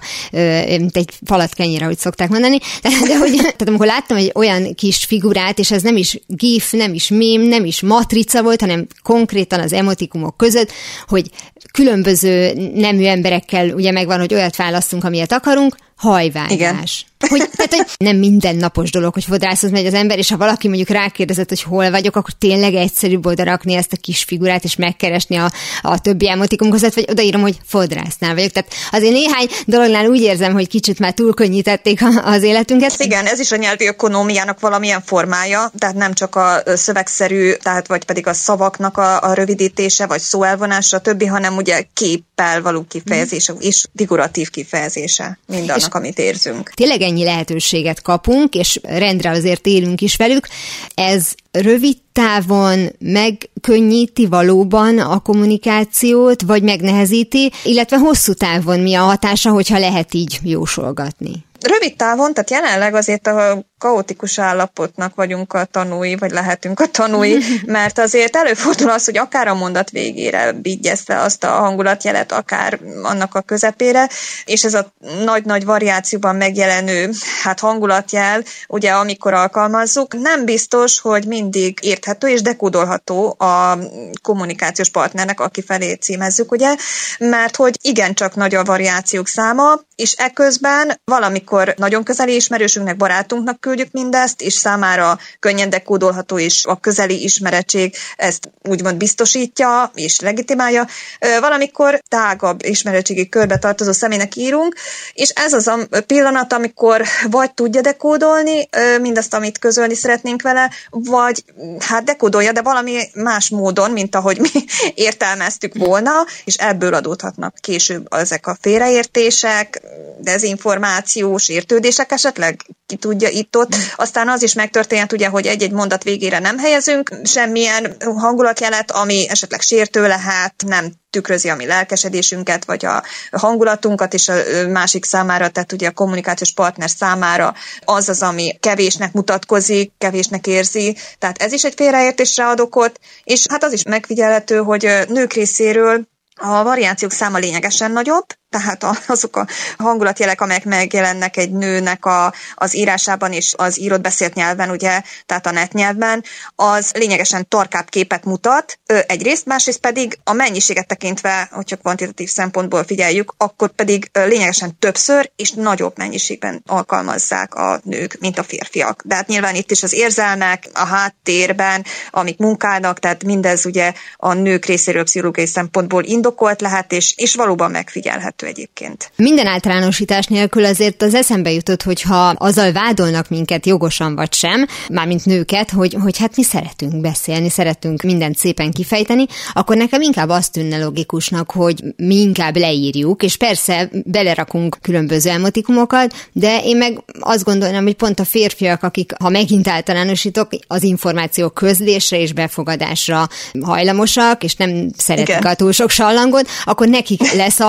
mint egy falat kenyére, hogy szokták mondani. *laughs* De, de hogy, tehát amikor láttam egy olyan kis figurát, és ez nem is gif, nem is mém, nem is matrica volt, hanem konkrétan az emotikumok között, hogy különböző nemű emberekkel ugye megvan, hogy olyat választunk, amilyet akarunk, hajvágás. Igen. Hogy, tehát, hogy nem minden napos dolog, hogy fodrászhoz megy az ember, és ha valaki mondjuk rákérdezett, hogy hol vagyok, akkor tényleg egyszerűbb oda rakni ezt a kis figurát, és megkeresni a, a többi emotikum között, vagy odaírom, hogy fodrásznál vagyok. Tehát azért néhány dolognál úgy érzem, hogy kicsit már túlkönnyítették az életünket. Igen, ez is a nyelvi ökonómiának valamilyen formája, tehát nem csak a szövegszerű, tehát vagy pedig a szavaknak a, a rövidítése, vagy szóelvonása, többi, hanem ugye képpel való kifejezése, mm. és figuratív kifejezése mindannak annak, amit érzünk. Tényleg ennyi lehetőséget kapunk, és rendre azért élünk is velük. Ez rövid távon megkönnyíti valóban a kommunikációt, vagy megnehezíti, illetve hosszú távon mi a hatása, hogyha lehet így jósolgatni? Rövid távon, tehát jelenleg azért a kaotikus állapotnak vagyunk a tanúi, vagy lehetünk a tanúi, *laughs* mert azért előfordul az, hogy akár a mondat végére bígyezte azt a hangulatjelet, akár annak a közepére, és ez a nagy-nagy variációban megjelenő hát hangulatjel, ugye amikor alkalmazzuk, nem biztos, hogy mindig érthető és dekódolható a kommunikációs partnernek, aki felé címezzük, ugye, mert hogy igencsak nagy a variációk száma, és eközben valamikor nagyon közeli ismerősünknek, barátunknak küldjük mindezt, és számára könnyen dekódolható, és a közeli ismerettség ezt úgymond biztosítja, és legitimálja. Valamikor tágabb ismeretségi körbe tartozó személynek írunk, és ez az a pillanat, amikor vagy tudja dekódolni mindazt, amit közölni szeretnénk vele, vagy hát dekódolja, de valami más módon, mint ahogy mi *laughs* értelmeztük volna, és ebből adódhatnak később ezek a félreértések, dezinformációs értődések esetleg, ki tudja itt-ott. Aztán az is megtörténhet ugye, hogy egy-egy mondat végére nem helyezünk semmilyen hangulatjelet, ami esetleg sértő lehet, nem tükrözi a mi lelkesedésünket, vagy a hangulatunkat, és a másik számára, tehát ugye a kommunikációs partner számára az az, ami kevésnek mutatkozik, kevésnek érzi. Tehát ez is egy félreértésre ad okot, és hát az is megfigyelhető, hogy nők részéről a variációk száma lényegesen nagyobb, tehát azok a hangulatjelek, amelyek megjelennek egy nőnek a, az írásában és az írott beszélt nyelven, ugye, tehát a netnyelvben, az lényegesen tarkább képet mutat egyrészt, másrészt pedig a mennyiséget tekintve, hogyha kvantitatív szempontból figyeljük, akkor pedig lényegesen többször és nagyobb mennyiségben alkalmazzák a nők, mint a férfiak. De hát nyilván itt is az érzelmek a háttérben, amik munkálnak, tehát mindez ugye a nők részéről pszichológiai szempontból indokolt lehet, és, és valóban megfigyelhető elérhető egyébként. Minden általánosítás nélkül azért az eszembe jutott, hogyha azzal vádolnak minket jogosan vagy sem, mármint nőket, hogy, hogy hát mi szeretünk beszélni, szeretünk mindent szépen kifejteni, akkor nekem inkább azt tűnne logikusnak, hogy mi inkább leírjuk, és persze belerakunk különböző emotikumokat, de én meg azt gondolnám, hogy pont a férfiak, akik, ha megint általánosítok, az információ közlésre és befogadásra hajlamosak, és nem szeretik Igen. a túl sok sallangot, akkor nekik lesz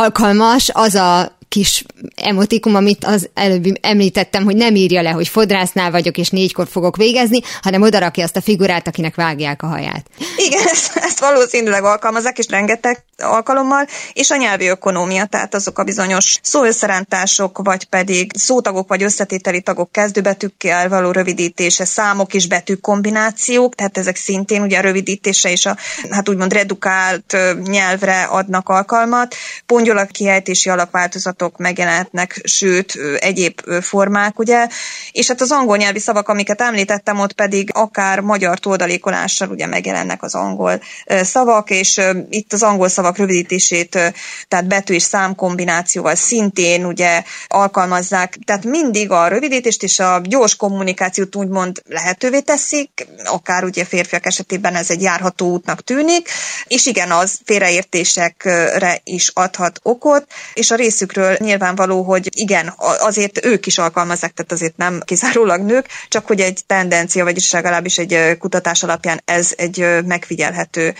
alkalmas az a kis emotikum, amit az előbb említettem, hogy nem írja le, hogy fodrásznál vagyok, és négykor fogok végezni, hanem odarakja azt a figurát, akinek vágják a haját. Igen, ezt, ezt valószínűleg alkalmazzák, és rengeteg alkalommal, és a nyelvi ökonómia, tehát azok a bizonyos szóösszerántások, vagy pedig szótagok, vagy összetételi tagok kezdőbetűkkel való rövidítése, számok és betűk kombinációk, tehát ezek szintén ugye a rövidítése és a hát úgymond redukált nyelvre adnak alkalmat. Pongyolat kiejtési alakváltozatok sorozatok megjelenhetnek, sőt, egyéb formák, ugye, és hát az angol nyelvi szavak, amiket említettem, ott pedig akár magyar toldalékolással ugye megjelennek az angol szavak, és itt az angol szavak rövidítését, tehát betű és szám kombinációval szintén ugye alkalmazzák, tehát mindig a rövidítést és a gyors kommunikációt úgymond lehetővé teszik, akár ugye férfiak esetében ez egy járható útnak tűnik, és igen, az félreértésekre is adhat okot, és a részükről nyilvánvaló, hogy igen, azért ők is alkalmazzák, tehát azért nem kizárólag nők, csak hogy egy tendencia, vagyis legalábbis egy kutatás alapján ez egy megfigyelhető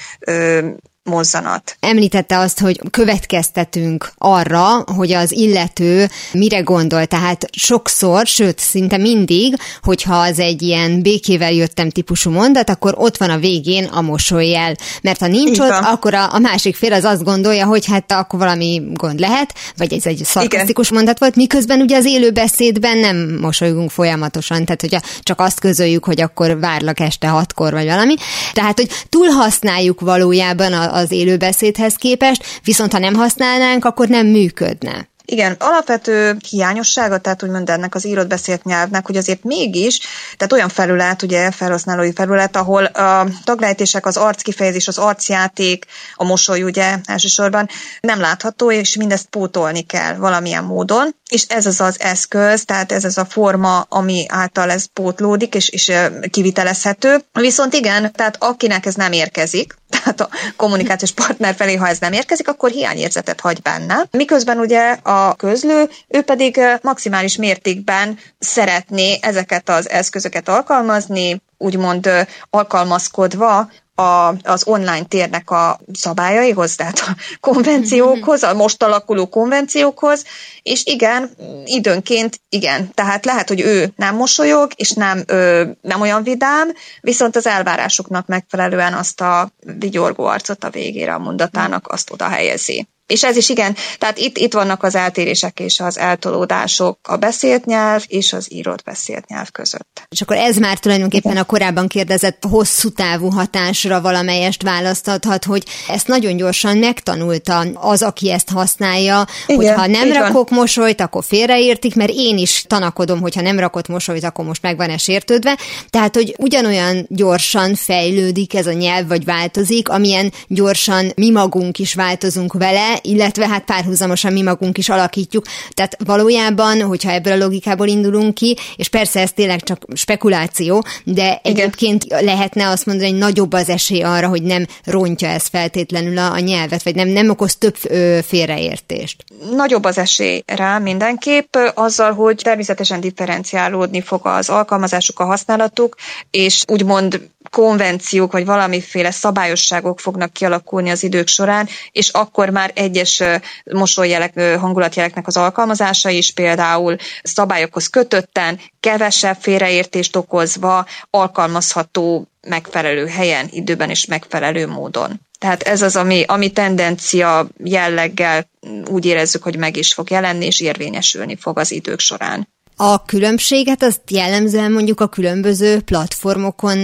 mozzanat. Említette azt, hogy következtetünk arra, hogy az illető mire gondol. Tehát sokszor, sőt, szinte mindig, hogyha az egy ilyen békével jöttem típusú mondat, akkor ott van a végén a mosolyjel. Mert ha nincs ott, akkor a, a másik fél az azt gondolja, hogy hát akkor valami gond lehet, vagy ez egy szarkasztikus mondat volt, miközben ugye az élő beszédben nem mosolygunk folyamatosan, tehát hogyha csak azt közöljük, hogy akkor várlak este hatkor, vagy valami. Tehát, hogy túlhasználjuk valójában a, az élőbeszédhez képest, viszont ha nem használnánk, akkor nem működne. Igen, alapvető hiányossága, tehát úgymond ennek az írott beszélt nyelvnek, hogy azért mégis, tehát olyan felület, ugye felhasználói felület, ahol a taglejtések, az arckifejezés, az arcjáték, a mosoly ugye elsősorban nem látható, és mindezt pótolni kell valamilyen módon, és ez az az eszköz, tehát ez az a forma, ami által ez pótlódik, és, és kivitelezhető. Viszont igen, tehát akinek ez nem érkezik, *laughs* tehát a kommunikációs partner felé, ha ez nem érkezik, akkor hiányérzetet hagy benne. Miközben ugye a közlő, ő pedig maximális mértékben szeretné ezeket az eszközöket alkalmazni, úgymond alkalmazkodva a, az online térnek a szabályaihoz, tehát a konvenciókhoz, a most alakuló konvenciókhoz, és igen, időnként igen, tehát lehet, hogy ő nem mosolyog, és nem, ö, nem olyan vidám, viszont az elvárásoknak megfelelően azt a vigyorgó arcot a végére a mondatának azt oda helyezi. És ez is igen, tehát itt, itt vannak az eltérések és az eltolódások a beszélt nyelv és az írott beszélt nyelv között. És akkor ez már tulajdonképpen igen. a korábban kérdezett hosszú távú hatásra valamelyest választathat, hogy ezt nagyon gyorsan megtanulta az, aki ezt használja, igen, hogy ha nem rakok. Mosolyt, akkor félreértik, mert én is tanakodom, hogyha nem rakott mosolyt, akkor most meg van-e sértődve. Tehát, hogy ugyanolyan gyorsan fejlődik ez a nyelv, vagy változik, amilyen gyorsan mi magunk is változunk vele, illetve hát párhuzamosan mi magunk is alakítjuk. Tehát valójában, hogyha ebből a logikából indulunk ki, és persze ez tényleg csak spekuláció, de egyébként Igen. lehetne azt mondani, hogy nagyobb az esély arra, hogy nem rontja ez feltétlenül a, a nyelvet, vagy nem, nem okoz több ö, félreértést. Nagyobb az esély rá mindenképp, azzal, hogy természetesen differenciálódni fog az alkalmazásuk, a használatuk, és úgymond konvenciók, vagy valamiféle szabályosságok fognak kialakulni az idők során, és akkor már egyes mosolyjelek, hangulatjeleknek az alkalmazása is például szabályokhoz kötötten, kevesebb félreértést okozva alkalmazható megfelelő helyen, időben és megfelelő módon. Tehát ez az, ami, ami tendencia jelleggel úgy érezzük, hogy meg is fog jelenni, és érvényesülni fog az idők során. A különbséget azt jellemzően mondjuk a különböző platformokon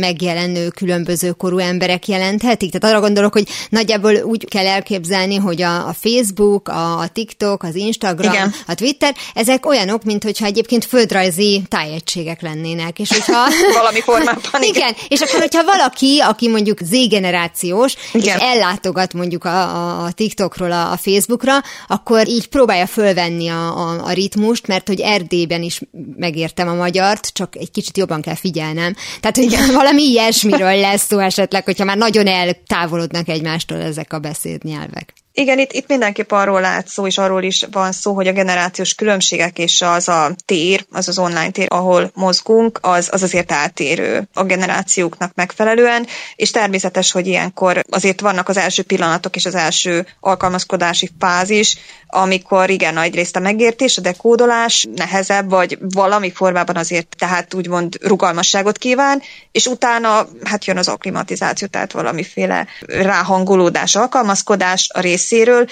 megjelenő különböző korú emberek jelenthetik? Tehát arra gondolok, hogy nagyjából úgy kell elképzelni, hogy a, a Facebook, a, a TikTok, az Instagram, Igen. a Twitter, ezek olyanok, mint hogyha egyébként földrajzi tájegységek lennének. És hogyha... *laughs* Valami formában. *laughs* Igen. igen. És akkor, hogyha valaki, aki mondjuk Z-generációs, és ellátogat mondjuk a, a, a TikTokról a, a Facebookra, akkor így próbálja fölvenni a, a, a ritmust, mert hogy er Erdélyben is megértem a magyart, csak egy kicsit jobban kell figyelnem. Tehát, hogy *laughs* valami ilyesmiről lesz szó esetleg, hogyha már nagyon eltávolodnak egymástól ezek a beszédnyelvek. Igen, itt, itt mindenképp arról lát szó, és arról is van szó, hogy a generációs különbségek és az a tér, az az online tér, ahol mozgunk, az, az azért eltérő a generációknak megfelelően, és természetes, hogy ilyenkor azért vannak az első pillanatok és az első alkalmazkodási fázis, amikor igen, nagy részt a megértés, a dekódolás nehezebb, vagy valami formában azért tehát úgymond rugalmasságot kíván, és utána hát jön az akklimatizáció, tehát valamiféle ráhangolódás, alkalmazkodás a rész részéről,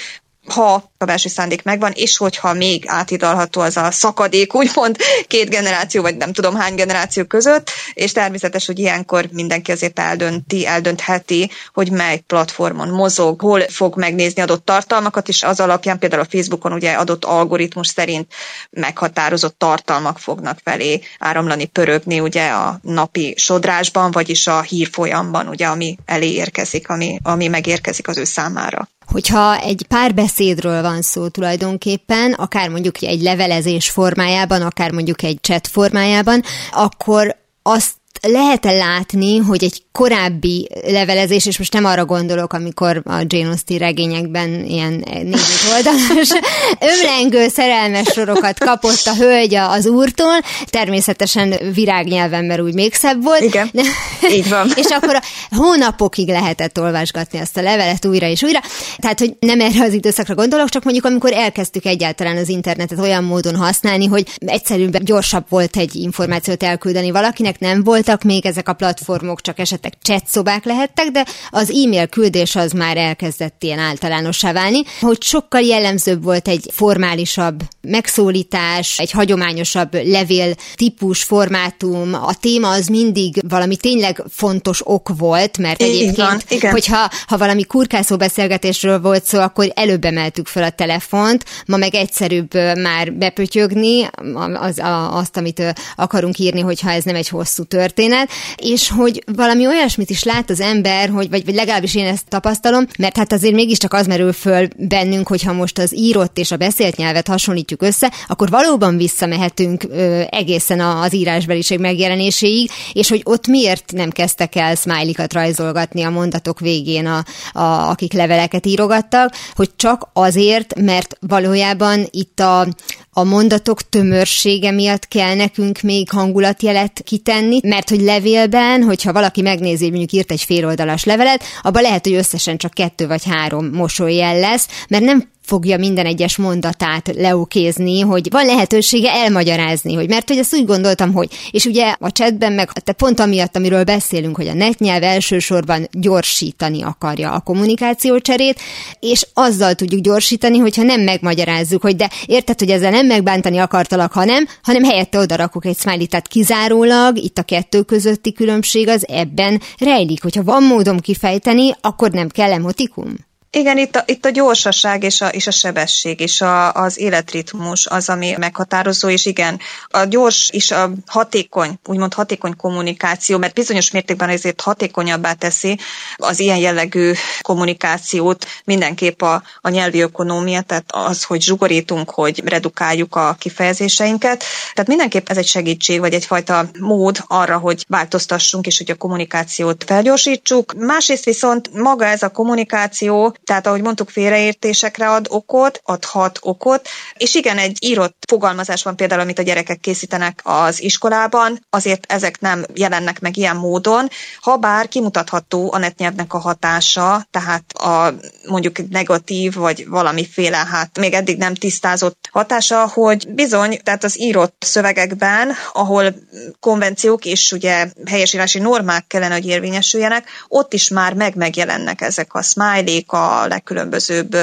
ha belső szándék megvan, és hogyha még átidalható az a szakadék, úgymond két generáció, vagy nem tudom hány generáció között, és természetes, hogy ilyenkor mindenki azért eldönti, eldöntheti, hogy mely platformon mozog, hol fog megnézni adott tartalmakat, és az alapján például a Facebookon ugye adott algoritmus szerint meghatározott tartalmak fognak felé áramlani, pörögni ugye a napi sodrásban, vagyis a hírfolyamban, ugye, ami elé érkezik, ami, ami megérkezik az ő számára. Hogyha egy párbeszédről van szó tulajdonképpen, akár mondjuk egy levelezés formájában, akár mondjuk egy chat formájában, akkor azt lehet-e látni, hogy egy korábbi levelezés, és most nem arra gondolok, amikor a Jane Austen regényekben ilyen négy oldalas *laughs* ömlengő szerelmes sorokat kapott a hölgy az úrtól, természetesen virágnyelven, mert úgy még szebb volt. Igen, *laughs* így van. és akkor a hónapokig lehetett olvasgatni azt a levelet újra és újra. Tehát, hogy nem erre az időszakra gondolok, csak mondjuk amikor elkezdtük egyáltalán az internetet olyan módon használni, hogy egyszerűbb, gyorsabb volt egy információt elküldeni valakinek, nem voltak még ezek a platformok, csak esetleg chat szobák lehettek, de az e-mail küldés az már elkezdett ilyen általánossá válni, hogy sokkal jellemzőbb volt egy formálisabb megszólítás, egy hagyományosabb levél típus, formátum, a téma az mindig valami tényleg fontos ok volt, mert egyébként, van, igen. hogyha ha valami kurkászó beszélgetésről volt szó, akkor előbb emeltük fel a telefont, ma meg egyszerűbb már bepötyögni az, a, azt, amit akarunk írni, hogyha ez nem egy hosszú történet, és hogy valami olyasmit is lát az ember, hogy, vagy, vagy legalábbis én ezt tapasztalom, mert hát azért mégiscsak az merül föl bennünk, hogyha most az írott és a beszélt nyelvet hasonlítjuk össze, akkor valóban visszamehetünk ö, egészen az írásbeliség megjelenéséig, és hogy ott miért nem kezdtek el smiley-kat rajzolgatni a mondatok végén, a, a, akik leveleket írogattak, hogy csak azért, mert valójában itt a, a mondatok tömörsége miatt kell nekünk még hangulatjelet kitenni, mert hogy levélben, hogyha valaki megnézi, mondjuk írt egy féloldalas levelet, abban lehet, hogy összesen csak kettő vagy három mosolyjel lesz, mert nem fogja minden egyes mondatát leokézni, hogy van lehetősége elmagyarázni, hogy mert hogy ezt úgy gondoltam, hogy, és ugye a chatben meg te pont amiatt, amiről beszélünk, hogy a netnyelv elsősorban gyorsítani akarja a kommunikációcserét, és azzal tudjuk gyorsítani, hogyha nem megmagyarázzuk, hogy de érted, hogy ezzel nem megbántani akartalak, hanem, hanem helyette odarakok egy smiley, tehát kizárólag itt a kettő közötti különbség az ebben rejlik, hogyha van módom kifejteni, akkor nem kell emotikum? Igen, itt a, itt a gyorsaság és a, és a sebesség és a, az életritmus az, ami meghatározó, és igen, a gyors és a hatékony, úgymond hatékony kommunikáció, mert bizonyos mértékben ezért hatékonyabbá teszi az ilyen jellegű kommunikációt mindenképp a, a nyelvi ökonómia, tehát az, hogy zsugorítunk, hogy redukáljuk a kifejezéseinket. Tehát mindenképp ez egy segítség, vagy egyfajta mód arra, hogy változtassunk, és hogy a kommunikációt felgyorsítsuk. Másrészt viszont maga ez a kommunikáció, tehát ahogy mondtuk, félreértésekre ad okot, adhat okot, és igen, egy írott fogalmazás van például, amit a gyerekek készítenek az iskolában, azért ezek nem jelennek meg ilyen módon, ha bár kimutatható a netnyelvnek a hatása, tehát a mondjuk negatív, vagy valamiféle, hát még eddig nem tisztázott hatása, hogy bizony, tehát az írott szövegekben, ahol konvenciók és ugye helyesírási normák kellene, hogy érvényesüljenek, ott is már meg megjelennek ezek a smiley a a legkülönbözőbb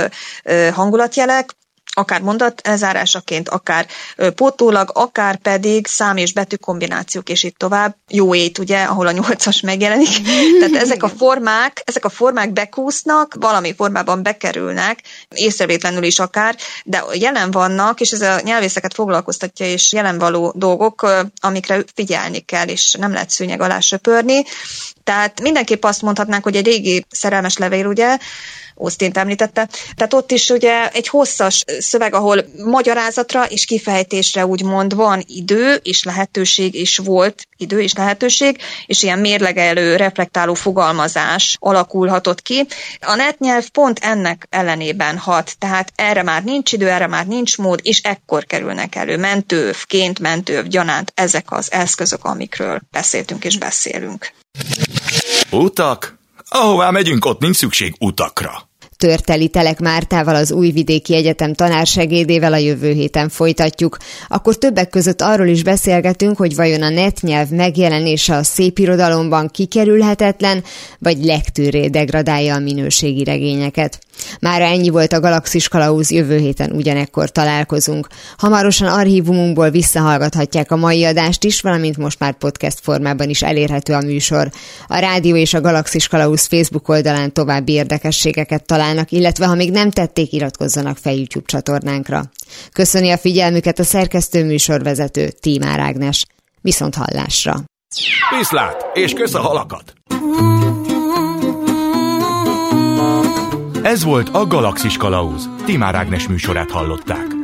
hangulatjelek, akár mondat elzárásaként, akár pótólag, akár pedig szám és betű kombinációk, és itt tovább. Jó ét, ugye, ahol a nyolcas megjelenik. *laughs* Tehát ezek a formák, ezek a formák bekúsznak, valami formában bekerülnek, észrevétlenül is akár, de jelen vannak, és ez a nyelvészeket foglalkoztatja, és jelen való dolgok, amikre figyelni kell, és nem lehet szőnyeg alá söpörni. Tehát mindenképp azt mondhatnánk, hogy egy régi szerelmes levél, ugye, Austin említette. Tehát ott is ugye egy hosszas szöveg, ahol magyarázatra és kifejtésre úgymond van idő és lehetőség is volt, idő és lehetőség, és ilyen mérlegelő, reflektáló fogalmazás alakulhatott ki. A netnyelv pont ennek ellenében hat, tehát erre már nincs idő, erre már nincs mód, és ekkor kerülnek elő mentővként, mentőv, gyanánt ezek az eszközök, amikről beszéltünk és beszélünk. Utak? Ahová megyünk, ott nincs szükség utakra. Törteli Telek Mártával az Újvidéki Egyetem tanársegédével a jövő héten folytatjuk. Akkor többek között arról is beszélgetünk, hogy vajon a netnyelv megjelenése a szépirodalomban kikerülhetetlen, vagy legtűré degradálja a minőségi regényeket. Mára ennyi volt a Galaxis Kalauz, jövő héten ugyanekkor találkozunk. Hamarosan archívumunkból visszahallgathatják a mai adást is, valamint most már podcast formában is elérhető a műsor. A rádió és a Galaxis Kalauz Facebook oldalán további érdekességeket találnak, illetve ha még nem tették, iratkozzanak fel YouTube csatornánkra. Köszöni a figyelmüket a szerkesztő műsorvezető Tímár Ágnes. Viszont hallásra! Viszlát, és kösz a halakat! Ez volt a Galaxis Kalauz. Timár Ágnes műsorát hallották.